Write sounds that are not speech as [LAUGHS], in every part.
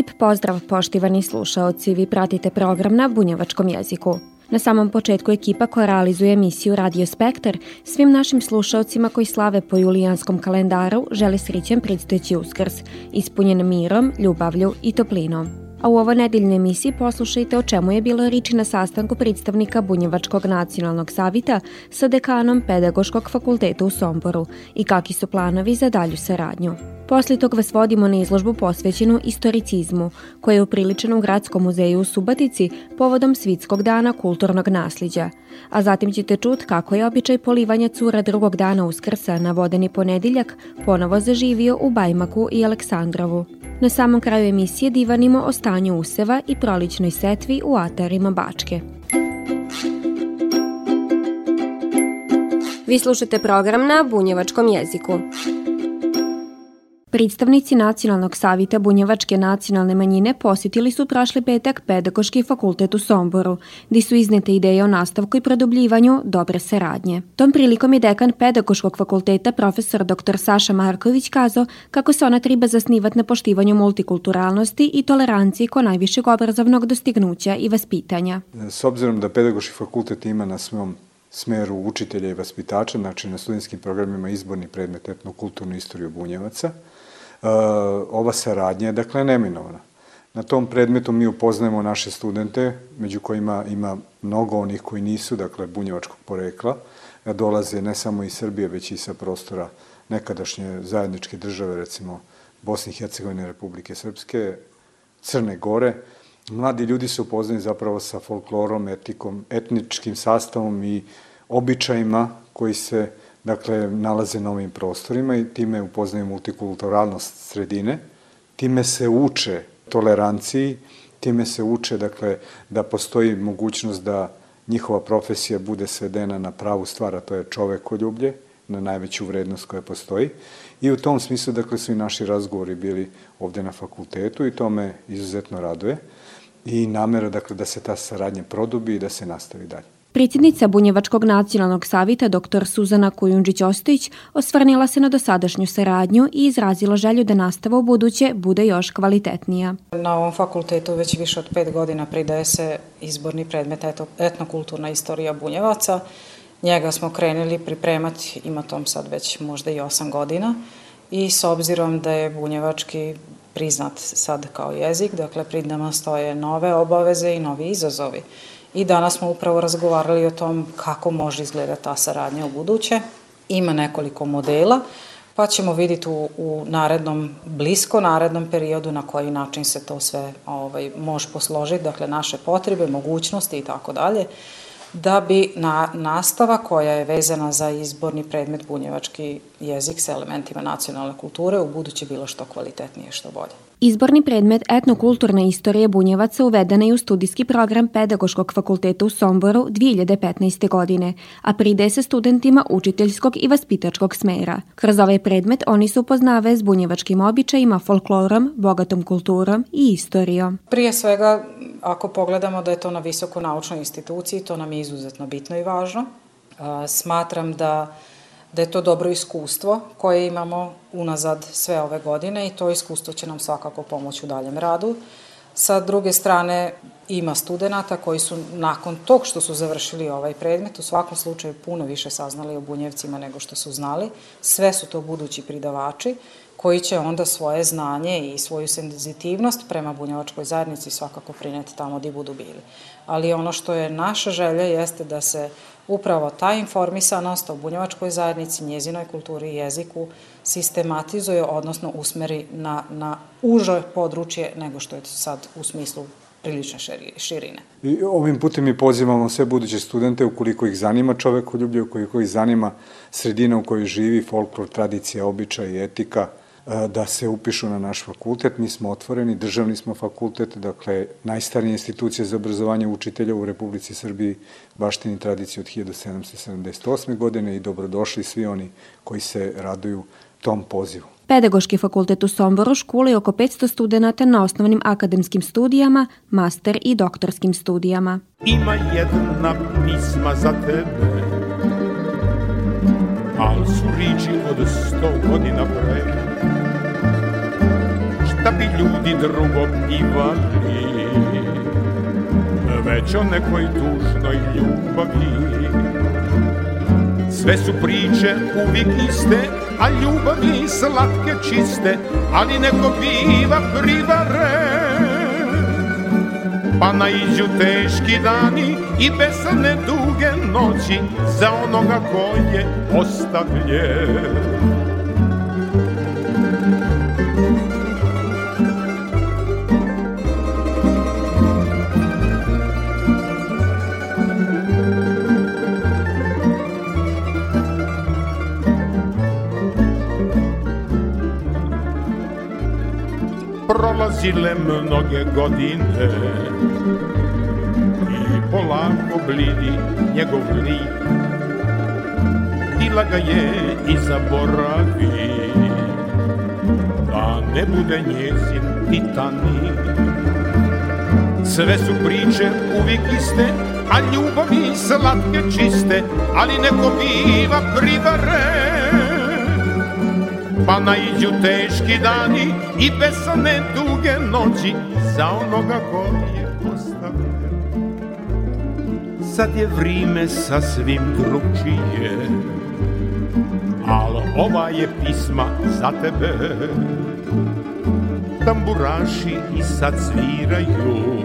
Lip pozdrav poštivani slušaoci, vi pratite program na bunjevačkom jeziku. Na samom početku ekipa koja realizuje emisiju Radio Spektar svim našim slušaocima koji slave po julijanskom kalendaru žele srićen predstojeći uskrs, ispunjen mirom, ljubavlju i toplinom. A u ovoj nedeljnoj emisiji poslušajte o čemu je bilo riči na sastanku predstavnika Bunjevačkog nacionalnog savita sa dekanom Pedagoškog fakulteta u Somboru i kakvi su planovi za dalju saradnju. Posle tog vas vodimo na izložbu posvećenu istoricizmu, koja je upriličena u Gradskom muzeju u Subatici povodom Svitskog dana kulturnog nasljeđa. A zatim ćete čut kako je običaj polivanja cura drugog dana uskrsa na vodeni ponediljak ponovo zaživio u Bajmaku i Aleksandrovu. Na samom kraju emisije divanimo o stanju useva i proličnoj setvi u atarima Bačke. Vi slušate program na bunjevačkom jeziku. Predstavnici Nacionalnog savita Bunjevačke nacionalne manjine posjetili su prošli petak Pedagoški fakultet u Somboru, gdje su iznete ideje o nastavku i produbljivanju dobre saradnje. Tom prilikom je dekan Pedagoškog fakulteta profesor dr. Saša Marković kazao kako se ona treba zasnivati na poštivanju multikulturalnosti i toleranciji ko najvišeg obrazovnog dostignuća i vaspitanja. S obzirom da Pedagoški fakultet ima na svom smeru učitelja i vaspitača, znači na studentskim programima izborni predmet etnokulturnu istoriju Bunjevaca, Uh, ova saradnja je dakle neminovna. Na tom predmetu mi upoznajemo naše studente, među kojima ima mnogo onih koji nisu, dakle, bunjevačkog porekla, dolaze ne samo iz Srbije, već i sa prostora nekadašnje zajedničke države, recimo Bosne i Hercegovine, Republike Srpske, Crne Gore. Mladi ljudi se upoznaju zapravo sa folklorom, etikom, etničkim sastavom i običajima koji se dakle, nalaze na ovim prostorima i time upoznaju multikulturalnost sredine, time se uče toleranciji, time se uče, dakle, da postoji mogućnost da njihova profesija bude svedena na pravu stvar, a to je čovekoljublje, na najveću vrednost koja postoji. I u tom smislu, dakle, su i naši razgovori bili ovde na fakultetu i to me izuzetno raduje. I namera, dakle, da se ta saradnja produbi i da se nastavi dalje. Predsjednica Bunjevačkog nacionalnog savita dr. Suzana Kujundžić-Ostojić osvrnila se na dosadašnju saradnju i izrazila želju da nastava u buduće bude još kvalitetnija. Na ovom fakultetu već više od pet godina pridaje se izborni predmet etnokulturna istorija Bunjevaca. Njega smo krenuli pripremati, ima tom sad već možda i osam godina i s obzirom da je bunjevački priznat sad kao jezik, dakle prid nama stoje nove obaveze i novi izazovi i danas smo upravo razgovarali o tom kako može izgledati ta saradnja u buduće. Ima nekoliko modela, pa ćemo vidjeti u, u narednom, blisko narednom periodu na koji način se to sve ovaj, može posložiti, dakle naše potrebe, mogućnosti i tako dalje, da bi na, nastava koja je vezana za izborni predmet bunjevački jezik sa elementima nacionalne kulture u buduće bilo što kvalitetnije, što bolje. Izborni predmet etnokulturna istorija Bunjevaca uvedena je u studijski program Pedagoškog fakulteta u Somboru 2015. godine, a pride se studentima učiteljskog i vaspitačkog smera. Kroz ovaj predmet oni se upoznave s bunjevačkim običajima, folklorom, bogatom kulturom i istorijom. Prije svega, ako pogledamo da je to na visoko naučnoj instituciji, to nam je izuzetno bitno i važno. Smatram da da je to dobro iskustvo koje imamo unazad sve ove godine i to iskustvo će nam svakako pomoći u daljem radu. Sa druge strane, ima studenta koji su nakon tog što su završili ovaj predmet u svakom slučaju puno više saznali o bunjevcima nego što su znali. Sve su to budući pridavači koji će onda svoje znanje i svoju senzitivnost prema bunjevačkoj zajednici svakako prineti tamo gdje budu bili. Ali ono što je naša želja jeste da se upravo ta informisanost o bunjevačkoj zajednici, njezinoj kulturi i jeziku sistematizuje, odnosno usmeri na, na uže područje nego što je sad u smislu prilične širine. I ovim putem mi pozivamo sve buduće studente, ukoliko ih zanima čovekoljublje, ukoliko ih zanima sredina u kojoj živi, folklor, tradicija, običaj i etika, da se upišu na naš fakultet. Mi smo otvoreni, državni smo fakultet, dakle, najstarija institucija za obrazovanje učitelja u Republici Srbiji, baštini tradiciju od 1778. godine i dobrodošli svi oni koji se raduju tom pozivu. Pedagoški fakultet u Somboru školi oko 500 studenta na osnovnim akademskim studijama, master i doktorskim studijama. Ima jedna pisma za tebe, al su riči od sto godina pre. Šta bi ljudi drugo pivali, već o nekoj tužnoj ljubavi. Sve su priče uvijek iste, a ljubavi slatke čiste, ali neko biva privaren. Pa naiđu teški dani i besane duge noći za onoga ko je ostavljen. prolazile mnoge godine polako blidi njegov lik. Dila ga je i zaboravi da ne bude njezin titanik. Sve su priče uvijek iste, a ljubavi slatke čiste, ali neko biva privaren Pa naiđu teški dani i besane duge noći Za onoga ko je ostavljen Sad je vrime sasvim drugčije Al ova je pisma za tebe Tamburaši i sad sviraju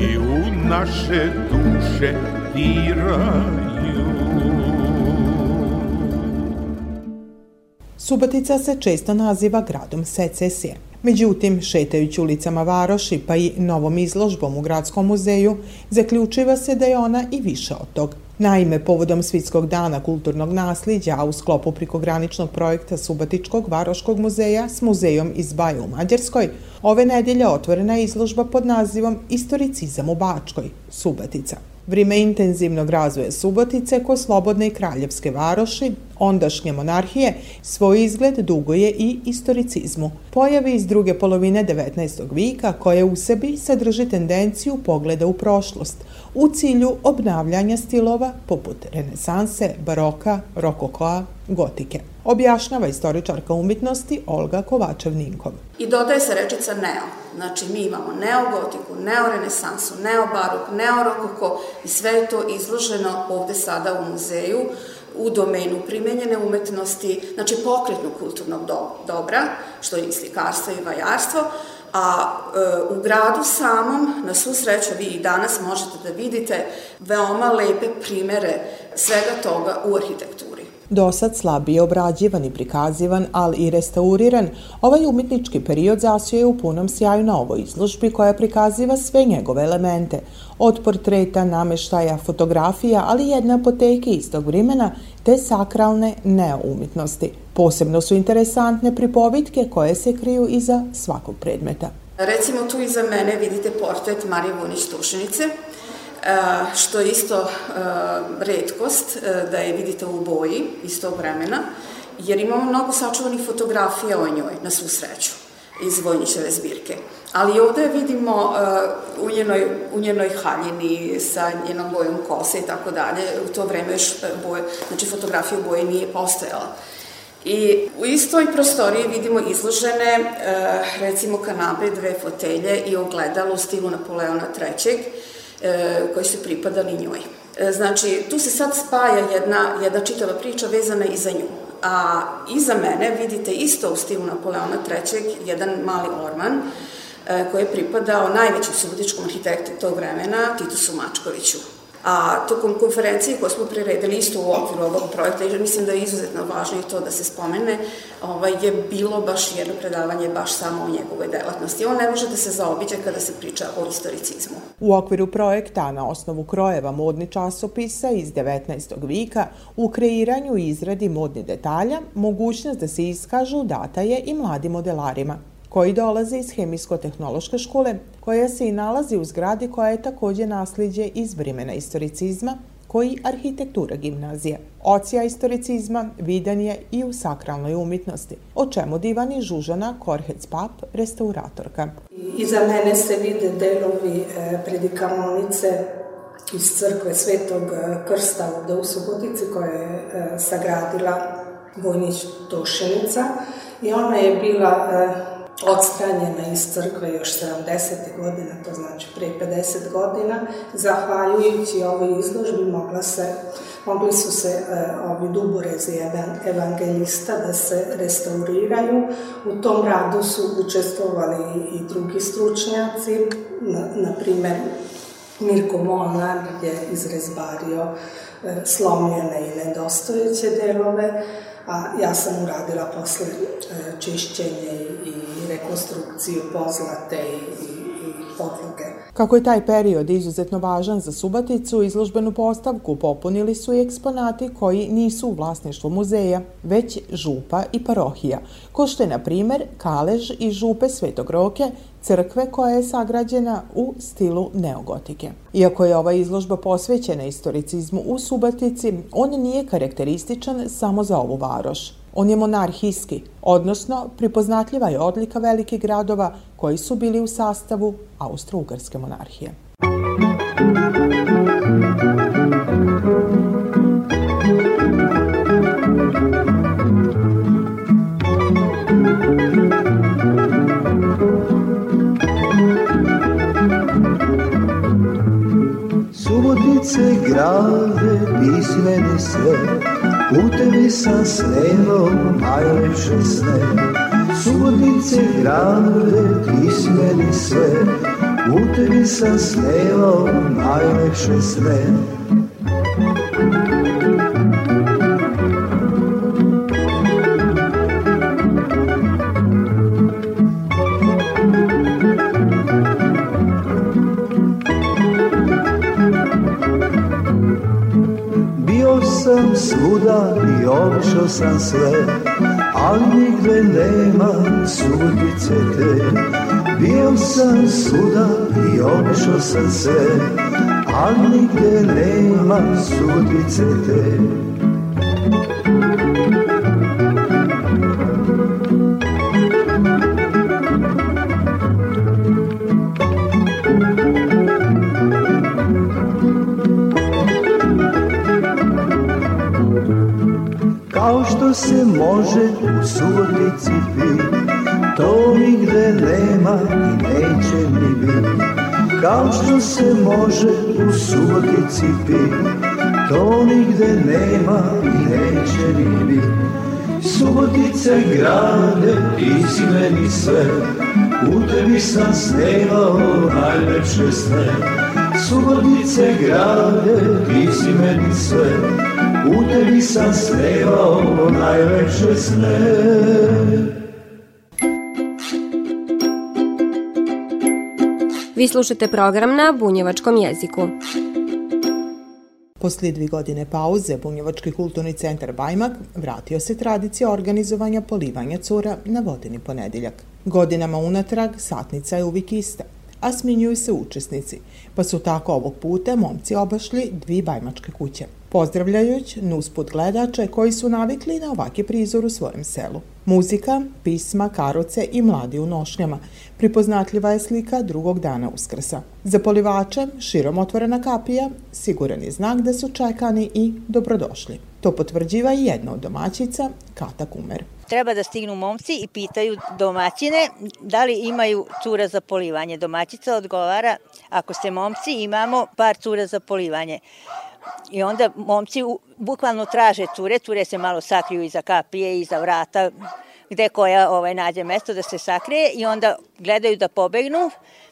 I u naše duše diraju Subotica se često naziva gradom secesije. Međutim, šetajući ulicama Varoši pa i novom izložbom u Gradskom muzeju, zaključiva se da je ona i više od tog. Naime, povodom Svitskog dana kulturnog nasljeđa, a u sklopu prikograničnog projekta Subotičkog Varoškog muzeja s muzejom iz Baja u Mađarskoj, ove nedelje otvorena je izložba pod nazivom Istoricizam u Bačkoj, Subotica. Vrime intenzivnog razvoja Subotice ko slobodne i kraljevske varoši, ondašnje monarhije, svoj izgled duguje i istoricizmu. Pojavi iz druge polovine 19. vika koje u sebi sadrži tendenciju pogleda u prošlost, u cilju obnavljanja stilova poput renesanse, baroka, rokokoa, gotike. Objašnjava istoričarka umjetnosti Olga Kovačev-Ninkov. I dodaje se rečica neo. Znači mi imamo neogotiku, neorenesansu, neobarok, neorokoko i sve je to izloženo ovde sada u muzeju u domenu primenjene umetnosti, znači pokretnog kulturnog do, dobra, što je i slikarstvo i vajarstvo, a e, u gradu samom, na svu sreću, vi i danas možete da vidite veoma lepe primere svega toga u arhitekturi. Dosad slabije obrađivan i prikazivan, ali i restauriran, ovaj umetnički period zasio je u punom sjaju na ovoj izložbi koja prikaziva sve njegove elemente, od portreta, nameštaja, fotografija, ali i jedne apoteke istog vremena, te sakralne neoumitnosti. Posebno su interesantne pripovitke koje se kriju iza svakog predmeta. Recimo tu iza mene vidite portret Marije Vunić-Tušenice, što je isto redkost da je vidite u boji iz tog vremena, jer imamo mnogo sačuvanih fotografija o njoj, na svu sreću, iz Vojnićeve zbirke. Ali ovde vidimo uh, u, njenoj, u njenoj haljini sa njenom bojom kose i tako dalje, u to vreme još boje, znači fotografija u boji nije postojala. I u istoj prostoriji vidimo izložene, recimo, kanabe, dve fotelje i ogledalo u stilu Napoleona III koji su pripadali njoj. E, znači, tu se sad spaja jedna, jedna čitava priča vezana i za nju. A iza mene vidite isto u stilu Napoleona III. jedan mali orman e, koji je pripadao najvećem subotičkom arhitektu tog vremena, Titusu Mačkoviću. A tokom konferencije koje smo priredili isto u okviru ovog projekta, jer mislim da je izuzetno važno i to da se spomene, ovaj, je bilo baš jedno predavanje baš samo o njegovoj delatnosti. On ne može da se zaobiđe kada se priča o istoricizmu. U okviru projekta na osnovu krojeva modni časopisa iz 19. vika u kreiranju i izradi modnih detalja mogućnost da se iskažu data je i mladim modelarima koji dolaze iz Hemijsko-tehnološke škole, koja se i nalazi u zgradi koja je takođe nasliđe iz vremena istoricizma, koji arhitektura gimnazije. Ocija istoricizma vidan je i u sakralnoj umitnosti, o čemu divani Žužana Korhec Pap, restauratorka. Iza mene se vide delovi e, predikamonice iz crkve Svetog e, Krsta ovde u Subotici koja je e, sagradila Vojnić Tošenica i ona je bila odstranjena iz crkve još 70. godina, to znači pre 50 godina. Zahvaljujući ovoj izložbi mogla se, mogli su se e, ovi duborezi evangelista da se restauriraju. U tom radu su učestvovali i drugi stručnjaci, na, na primer Mirko Molnar je izrezbario e, slomljene i nedostojeće delove, a ja sam uradila posle e, čišćenje rekonstrukciju pozlate i, i podloge. Kako je taj period izuzetno važan za Subaticu, izložbenu postavku popunili su i eksponati koji nisu u vlasništvu muzeja, već župa i parohija, ko što je, na primer, kalež i župe Svetog Roke, crkve koja je sagrađena u stilu neogotike. Iako je ova izložba posvećena istoricizmu u Subatici, on nije karakterističan samo za ovu varoš. On je monarhijski, odnosno pripoznatljiva je odlika velikih gradova koji su bili u sastavu Austro-Ugarske monarhije. Subotice grade pismene sve Putevi sa snevom najlepše sne. Subotice grade, ti si meni sve. Putevi sa snevom najlepše sne svuda i obišao sam sve, ali nigde nema sudice te. Bio sam svuda i obišao sam sve, ali nigde nema sudice te. I neće ni bit. Kao što se može u subotici pit, to nigde nema i neće ni bit. Subotice grade, ti si meni sve, u tebi sam snevao najlepše sne. Subotice grade, ti si meni sve, u tebi sam snevao najlepše sne. Vi slušate program na bunjevačkom jeziku. Posle dvi godine pauze, Bunjevački kulturni centar Bajmak vratio se tradicija organizovanja polivanja cura na vodeni ponedeljak. Godinama unatrag satnica je uvijek ista, a sminjuju se učesnici, pa su tako ovog puta momci obašli dvi bajmačke kuće pozdravljajući nusput gledače koji su navikli na ovaki prizor u svojem selu. Muzika, pisma, karoce i mladi u nošnjama. Pripoznatljiva je slika drugog dana uskrsa. Za polivače, širom otvorena kapija, siguran je znak da su čekani i dobrodošli. To potvrđiva i jedna od domaćica, Kata Kumer. Treba da stignu momci i pitaju domaćine da li imaju cura za polivanje. Domaćica odgovara, ako ste momci, imamo par cura za polivanje. I onda momci bukvalno traže cure, cure se malo sakriju iza kapije, iza vrata, gde koja ovaj, nađe mesto da se sakrije i onda gledaju da pobegnu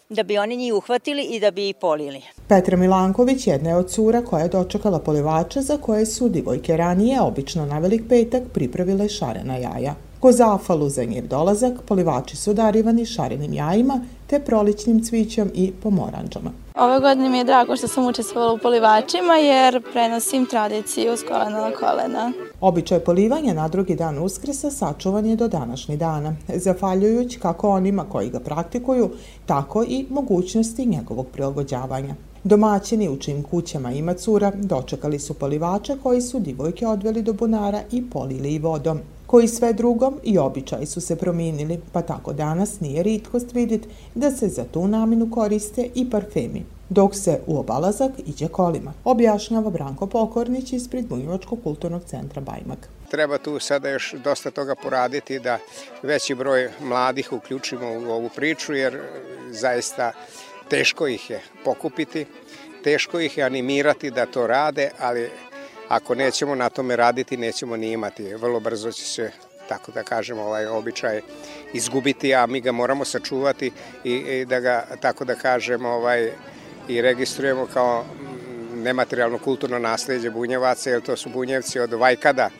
da bi oni njih uhvatili i da bi ih polili. Petra Milanković jedna je od cura koja je dočekala polivača za koje su divojke ranije, obično na velik petak, pripravile šarena jaja. Ko zafalu za njev dolazak, polivači su darivani šarenim jajima te proličnim cvićom i pomoranđama. Ove godine mi je drago što sam učestvovala u polivačima jer prenosim tradiciju s kolena na kolena. Običaj polivanja na drugi dan uskresa sačuvan je do današnji dana, zafaljujući kako onima koji ga praktikuju, tako i mogućnosti njegovog prilagođavanja. Domaćini u čim kućama ima cura dočekali su polivača koji su divojke odveli do bunara i polili i vodom koji sve drugom i običaji su se promijenili, pa tako danas nije ritkost vidjeti da se za tu naminu koriste i parfemi, dok se u obalazak iđe kolima, objašnjava Branko Pokornić ispred Bunjevačkog kulturnog centra Bajmak. Treba tu sada još dosta toga poraditi da veći broj mladih uključimo u ovu priču, jer zaista teško ih je pokupiti, teško ih je animirati da to rade, ali ako nećemo na tome raditi, nećemo ni imati. Vrlo brzo će se tako da kažemo, ovaj običaj izgubiti, a mi ga moramo sačuvati i, i da ga, tako da kažemo, ovaj, i registrujemo kao nematerijalno kulturno nasledđe bunjevaca, jer to su bunjevci od Vajkada,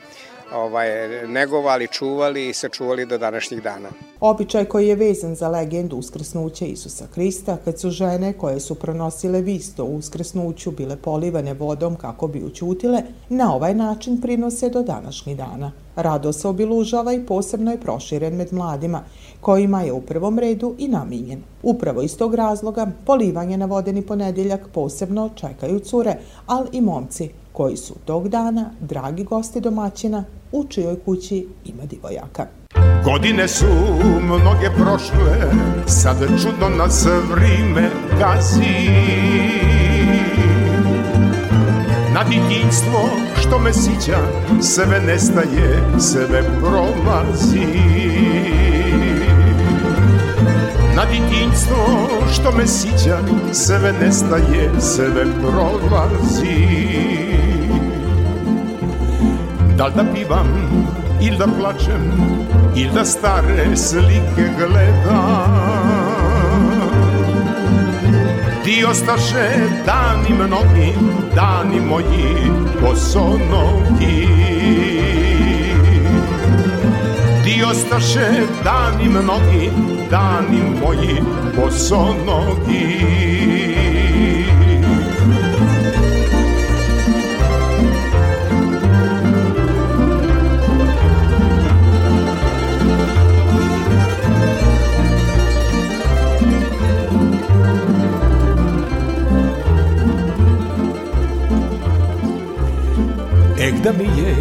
ovaj, negovali, čuvali i sačuvali do današnjih dana. Običaj koji je vezan za legendu uskrsnuća Isusa Krista, kad su žene koje su pronosile visto u uskrsnuću bile polivane vodom kako bi učutile, na ovaj način prinose do današnjih dana. Rado se obilužava i posebno je proširen med mladima, kojima je u prvom redu i namijenjen. Upravo iz tog razloga polivanje na vodeni ponedeljak posebno čekaju cure, ali i momci, koji su tog dana dragi gosti domaćina u čijoj kući ima divojaka. Godine su mnoge prošle, sad čudno nas vrime gazi. Na ditinstvo što me sića, sve nestaje, sve prolazi. Na ditinstvo što me sića, sve nestaje, sve prolazi. Da li da pivam ili da plačem ili da stare slike gledam. Ti ostaše dani mnogi, dani moji bosonogi Ti ostaše dani mnogi, dani moji bosonogi da mi je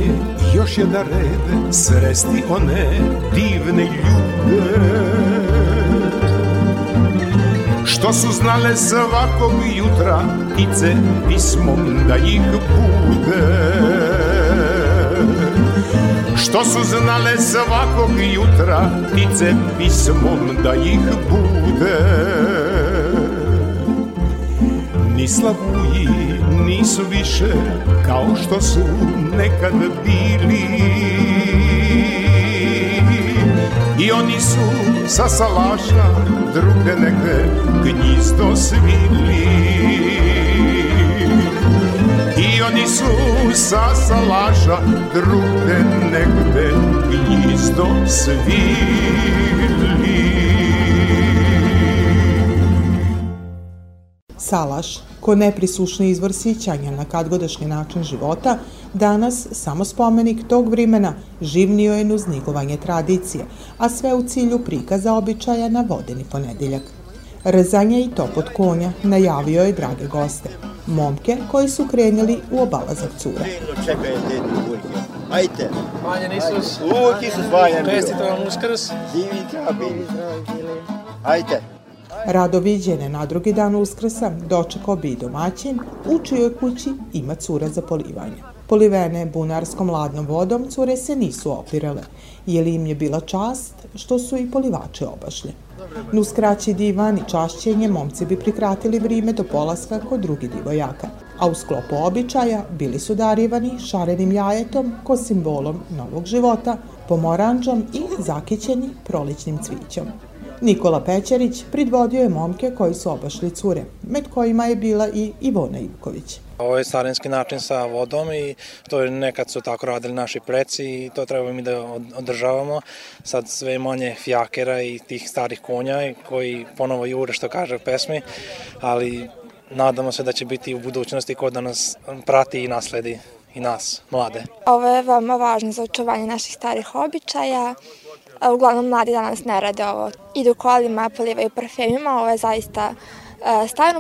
još jedan red sresti one divne ljude. Što su znale svakog jutra ptice pismom da ih bude? Što su znale svakog jutra ptice pismom da ih bude? Ni slavuji nisu više kao što su nekad bili. I oni su sa salaša druge negde gnjizdo svili. I oni su sa salaša druge negde gnjizdo svili. Salaš, ko neprisušni izvor sićanja na kadgodašnji način života, danas samo spomenik tog vremena živnio je nuznigovanje tradicije, a sve u cilju prikaza običaja na vodeni ponedeljak. Rezanje i top od konja najavio je drage goste, momke koji su krenjali u obalazak cura. Ajte. Vanjan Isus. Uvijek Isus Vanjan bio. Čestito vam uskrs. Bili zdravi, bili. Ajte. Rado viđene na drugi dan uskrsa dočekao bi i domaćin u čijoj kući ima cura za polivanje. Polivene bunarskom ladnom vodom cure se nisu opirale, jer im je bila čast što su i polivače obašli. Nus kraći divan i čašćenje momci bi prikratili vrime do polaska kod drugi divojaka, a u sklopu običaja bili su darivani šarenim jajetom ko simbolom novog života, pomoranđom i zakićeni proličnim cvićom. Nikola Pećerić pridvodio je momke koji su obašli cure, med kojima je bila i Ivona Ivković. Ovo je starinski način sa vodom i to je nekad su tako radili naši preci i to treba mi da održavamo. Sad sve manje fjakera i tih starih konja koji ponovo jure što kaže u pesmi, ali nadamo se da će biti u budućnosti ko da nas prati i nasledi i nas, mlade. Ovo je veoma važno za očuvanje naših starih običaja. Uglavnom mladi danas ne rade ovo. Idu kolima, polivaju parfemima, ovo je zaista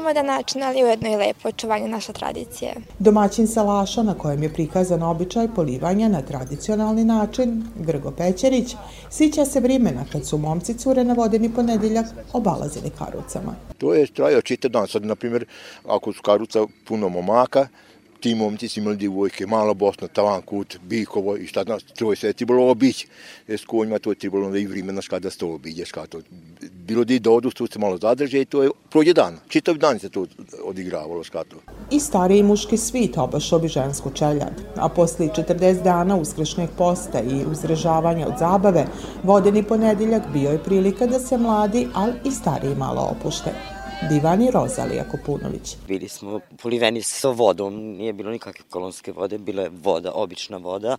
modan način, ali ujedno i lepo očuvanje naše tradicije. Domaćin salaša na kojem je prikazan običaj polivanja na tradicionalni način, Grgo Pećerić, sića se vrimena kad su momci cure na vodeni ponedeljak obalazili karucama. To je trajao čitav dan. Sad, na primjer, ako su karuca puno momaka, ti momci su imali divojke, Mala Bosna, Tavan Kut, Bikovo i šta znaš, to je sve trebalo obići. E, s konjima to je trebalo onda i vremena kada se to obiđeš, kada to bilo da i dodu, tu se malo zadrže i to je prođe dan. Čitav dan se to odigravalo skato. I stariji muški svit obašao žensku čeljad, a posle 40 dana uskršnjeg posta i uzrežavanja od zabave, vodeni ponedeljak bio je prilika da se mladi, ali i stariji malo opušte. Divani Rozalija Kopunović. Bili smo poliveni sa vodom, nije bilo nikakve kolonske vode, bila je voda, obična voda.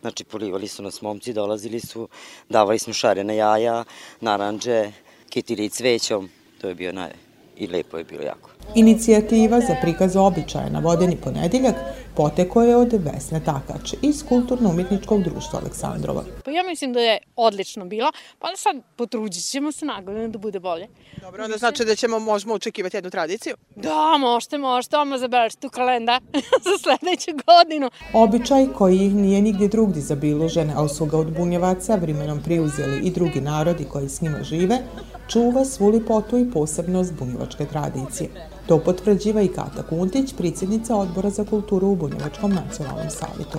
Znači, polivali su nas momci, dolazili su, davali smo šarene jaja, naranđe, kitili cvećom. To je bio naj... i lepo je bilo jako. Inicijativa za prikaz običaja na vodeni ponedeljak poteko je od Vesne Takač iz Kulturno-umjetničkog društva Aleksandrova. Pa ja mislim da je odlično bilo, pa sad potrudit ćemo se nagodinu da bude bolje. Dobro, onda znači da ćemo, možemo očekivati jednu tradiciju? Da, možete, možete, oma zaberite u kalendar [LAUGHS] za sledeću godinu. Običaj koji nije nigdje drugdje zabilužen, ali su ga od bunjevaca vrimenom priuzeli i drugi narodi koji s njima žive, čuva svu lipotu i posebnost bunjevačke tradicije. To potvrđiva i Kata Kuntić, predsjednica odbora za kulturu u Bunjevačkom nacionalnom savjetu.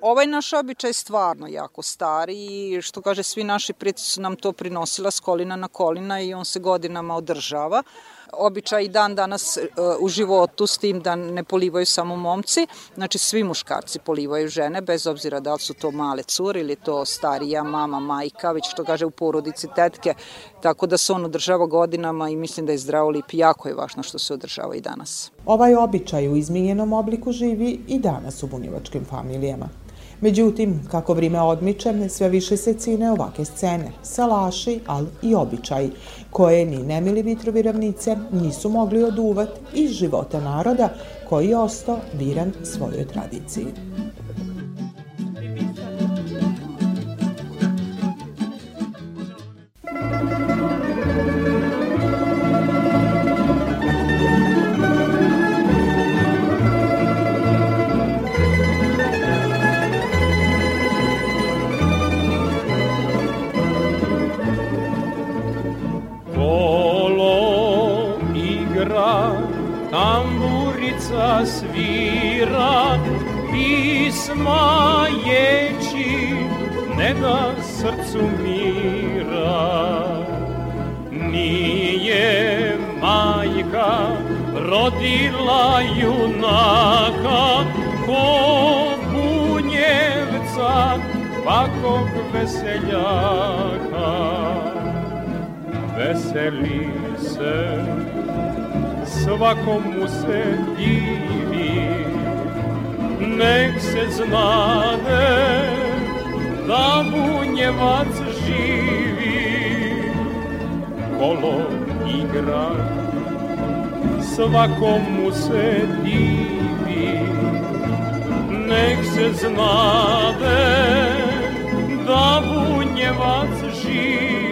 Ovaj naš običaj je stvarno jako stari i što kaže svi naši preci su nam to prinosila s kolina na kolina i on se godinama održava običaj i dan danas e, u životu s tim da ne polivaju samo momci, znači svi muškarci polivaju žene, bez obzira da li su to male cure ili to starija mama, majka, već što kaže u porodici tetke, tako da se on održava godinama i mislim da je zdravo lip jako je važno što se održava i danas. Ovaj običaj u izmijenjenom obliku živi i danas u bunjevačkim familijama. Međutim, kako vrime odmiče, sve više se cine ovake scene, salaši, ali i običaji, koje ni nemili vitrovi ravnice nisu mogli oduvat iz života naroda koji je ostao viran svojoj tradiciji. Veseljaka veseli se svakomu se divi. Nek se znade da bunjevac živi. Kolo igra svakomu se divi. Nek se znade da bunjevac živi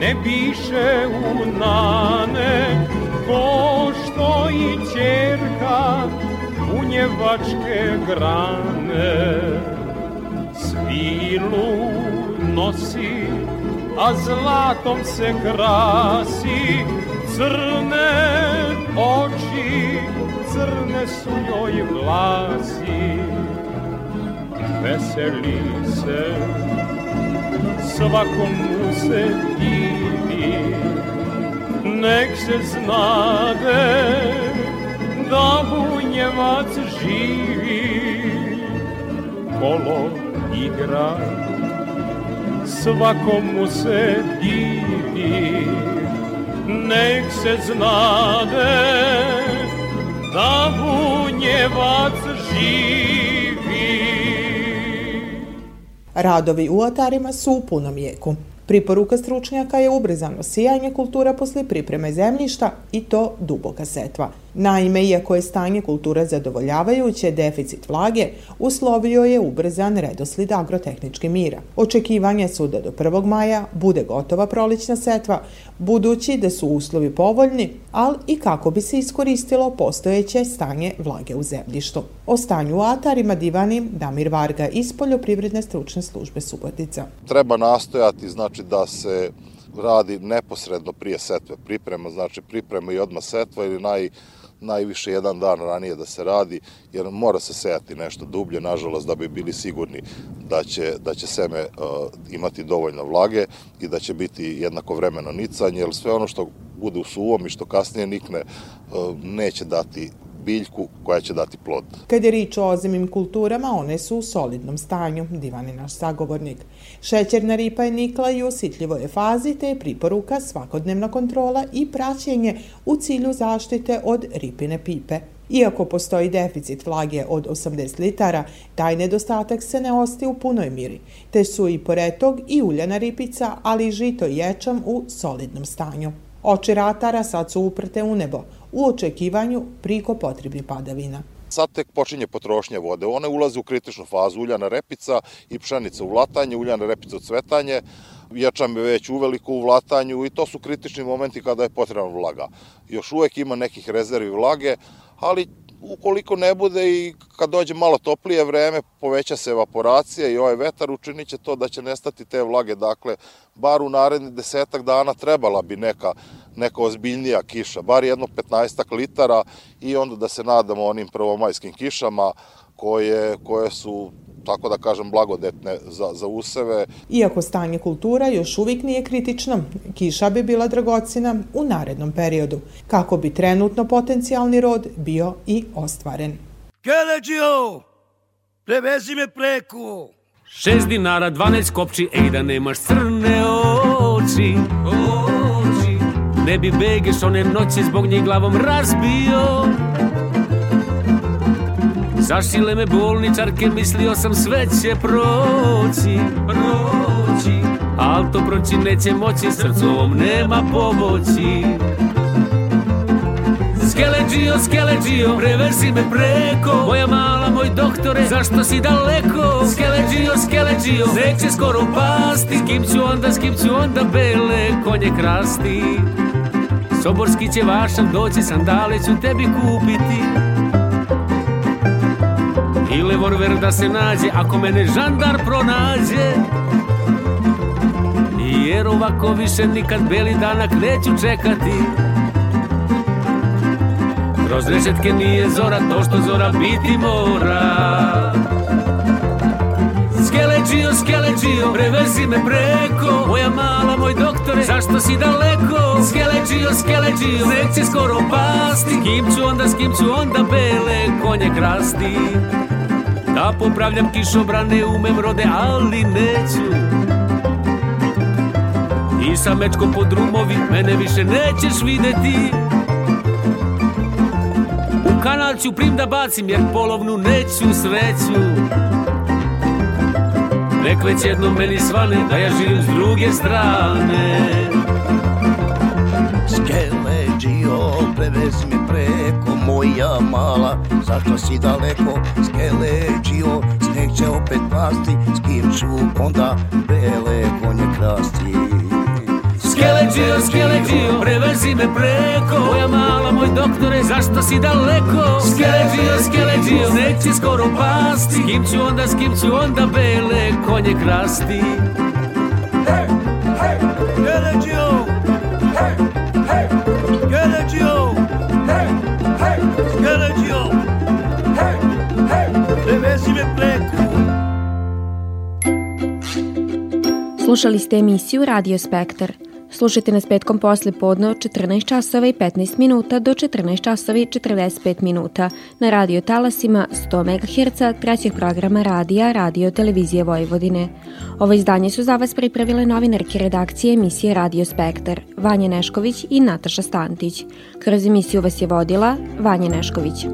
ne piše u nane, ko bunjevačke grane. Svilu nosi a zlatom se krasi crne oči, crne su joj vlasi. Veseli se, svakom mu se divi, nek se znade da bunjevac kolo igra, svakom mu se divi, nek se znade da bunjevac živi. Radovi u atarima su u punom jeku. Priporuka stručnjaka je ubrzano sijanje kultura posle pripreme zemljišta i to duboka setva. Naime, iako je stanje kultura zadovoljavajuće, deficit vlage uslovio je ubrzan redoslid agrotehnički mira. Očekivanja su da do 1. maja bude gotova prolična setva, budući da su uslovi povoljni, ali i kako bi se iskoristilo postojeće stanje vlage u zemljištu. O stanju u atarima divani Damir Varga iz Poljoprivredne stručne službe Subotica. Treba nastojati znači da se radi neposredno prije setve priprema, znači priprema i odmah setva ili naj najviše jedan dan ranije da se radi, jer mora se sejati nešto dublje, nažalost, da bi bili sigurni da će, da će seme uh, imati dovoljno vlage i da će biti jednako vremeno nicanje, jer sve ono što bude u suvom i što kasnije nikne, uh, neće dati biljku koja će dati plod. Kad je rič o ozimim kulturama, one su u solidnom stanju, divani naš sagovornik. Šećerna ripa je nikla i u ositljivoj fazi, te je priporuka svakodnevna kontrola i praćenje u cilju zaštite od ripine pipe. Iako postoji deficit vlage od 80 litara, taj nedostatak se ne ostaje u punoj miri, te su i poretog i uljana ripica, ali i žito i ječam u solidnom stanju. Oči ratara sad su uprte u nebo, u očekivanju priko potrebni padavina. Sad tek počinje potrošnja vode. One ulaze u kritičnu fazu uljana repica i pšenica u vlatanje, uljana repica u cvetanje, ječam je već uveliko u vlatanju i to su kritični momenti kada je potrebna vlaga. Još uvek ima nekih rezervi vlage, ali ukoliko ne bude i kad dođe malo toplije vreme, poveća se evaporacija i ovaj vetar učinit će to da će nestati te vlage. Dakle, bar u naredni desetak dana trebala bi neka, neka ozbiljnija kiša, bar jedno 15 litara i onda da se nadamo onim prvomajskim kišama koje, koje su tako da kažem, blagodetne za, za useve. Iako stanje kultura još uvijek nije kritično, kiša bi bila dragocina u narednom periodu, kako bi trenutno potencijalni rod bio i ostvaren. Keleđio, prevezi me preko. Šest dinara, 12 kopči, ej da nemaš crne oči. Oči. Ne bi begeš one noći zbog njih glavom razbio. Zašile me bolničarke, mislio sam sve će proći, proći. Al to proći neće moći, srcovom nema pomoći. Skeleđio, skeleđio, preverzi me preko. Moja mala, moj doktore, zašto si daleko? Skeleđio, skeleđio, neće skoro pasti. S kim ću onda, s kim ću onda bele konje krasti? Soborski će vašak doći, sandale ću tebi kupiti i levorver da se nađe ako mene žandar pronađe. Jer ovako više nikad beli danak neću čekati. Kroz rešetke nije zora to što zora biti mora. Skeleđio, skeleđio, prevezi me preko. Moja mala, moj doktore, zašto si daleko? Skeleđio, skeleđio, neće skoro pasti. Kim ću onda, s kim ću onda bele konje krasti Da popravljam kišobrane, umem rode, ali neću. I sa mečkom po drumovi, mene više nećeš videti. U kanal ću prim da bacim, jer polovnu neću sreću. Nek već jednom meni svane, da ja živim s druge strane. Skeleđio, prevezi me preko moja mala Zašto si daleko, skeleđio Sneg će opet pasti, s kim ću onda bele konje krasti Skeleđio, skeleđio, prevezi me preko Moja mala, moj doktore, zašto si daleko? Skeleđio, skeleđio, neće skoro pasti S kim ću onda, s kim ću onda bele konje krasti Hey! Skeleđio Skeleđio Slušali ste emisiju Radio Spektar. Slušajte nas petkom posle podne od 14 časova i 15 minuta do 14 časova i 45 minuta na radio talasima 100 MHz trećeg programa radija Radio Televizije Vojvodine. Ovo izdanje su za vas pripravile novinarke redakcije emisije Radio Spektar, Vanja Nešković i Nataša Stantić. Kroz emisiju vas je vodila Vanja Nešković.